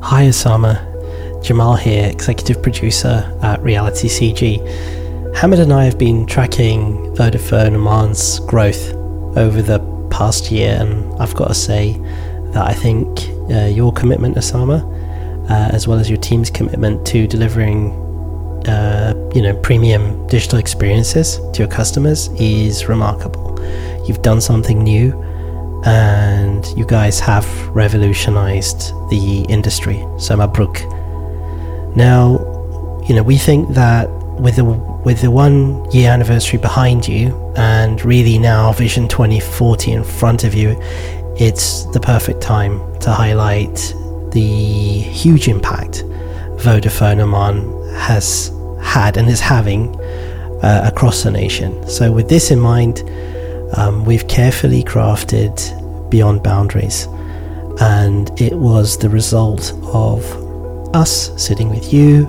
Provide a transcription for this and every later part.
Hi, Osama. Jamal here, executive producer at Reality CG. Hamid and I have been tracking Vodafone Oman's growth over the past year, and I've got to say that I think uh, your commitment, Osama, uh, as well as your team's commitment to delivering, uh, you know, premium digital experiences to your customers is remarkable. You've done something new, and you guys have revolutionized the industry. So, Mabruk. Now, you know, we think that with the with the one year anniversary behind you and really now Vision 2040 in front of you, it's the perfect time to highlight the huge impact Vodafone Oman has had and is having uh, across the nation. So, with this in mind, um, we've carefully crafted Beyond Boundaries, and it was the result of us sitting with you,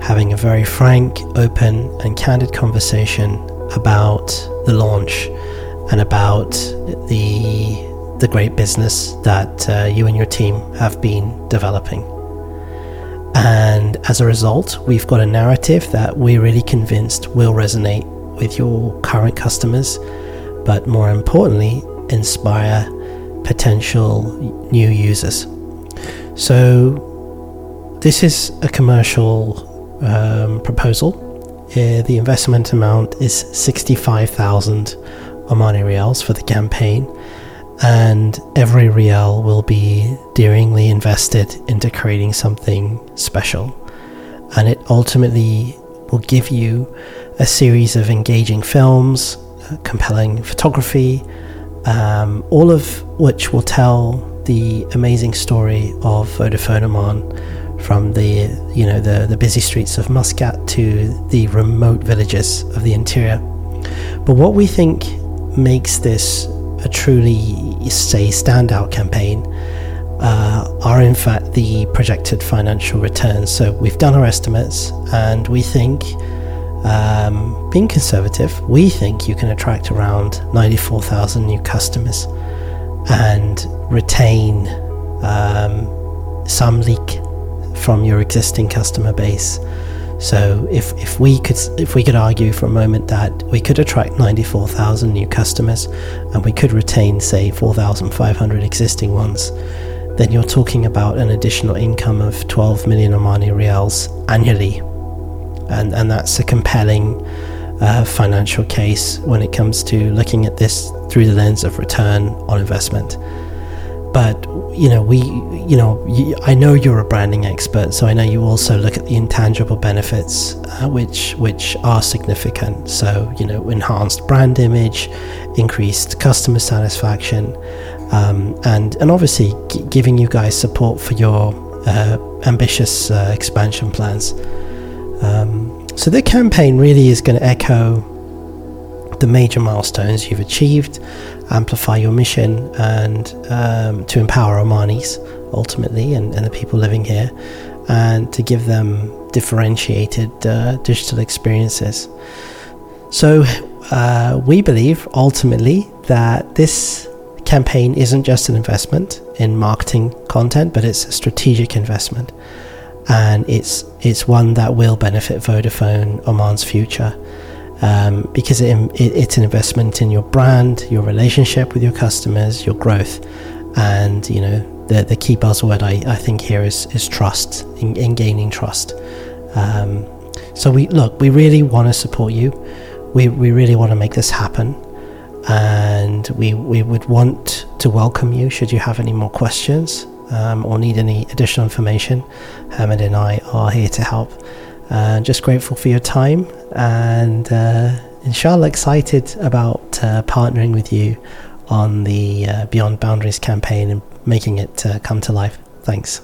having a very frank, open, and candid conversation about the launch and about the the great business that uh, you and your team have been developing. And as a result, we've got a narrative that we're really convinced will resonate with your current customers, but more importantly, inspire potential new users. So, this is a commercial um, proposal. Uh, the investment amount is 65,000 Omani Rials for the campaign, and every Rial will be daringly invested into creating something special. And it ultimately will give you a series of engaging films, compelling photography, um, all of which will tell the amazing story of Vodafone Oman from the you know the, the busy streets of Muscat to the remote villages of the interior. But what we think makes this a truly say standout campaign uh, are in fact the projected financial returns. So we've done our estimates and we think um, being conservative, we think you can attract around 94,000 new customers and retain um, some leak from your existing customer base. So if, if we could if we could argue for a moment that we could attract 94,000 new customers and we could retain say 4,500 existing ones, then you're talking about an additional income of 12 million Omani Rials annually and and that's a compelling uh, financial case when it comes to looking at this through the lens of return on investment. But you know, we, you know, I know you're a branding expert, so I know you also look at the intangible benefits, uh, which which are significant. So you know, enhanced brand image, increased customer satisfaction, um, and and obviously g- giving you guys support for your uh, ambitious uh, expansion plans. Um, so the campaign really is going to echo the major milestones you've achieved, amplify your mission, and um, to empower Omanis ultimately and, and, the people living here, and to give them differentiated uh, digital experiences. So uh, we believe ultimately that this campaign isn't just an investment in marketing content, but it's a strategic investment and it's it's one that will benefit Vodafone Oman's future um, because it, it, it's an investment in your brand, your relationship with your customers, your growth, and you know the the key buzzword I, I think here is is trust in, in gaining trust. Um, so we look, we really want to support you. We we really want to make this happen, and we we would want to welcome you should you have any more questions um, or need any additional information, Hamid and I are here to help. Uh, just grateful for your time and uh, inshallah excited about uh, partnering with you on the uh, Beyond Boundaries campaign and making it uh, come to life. Thanks.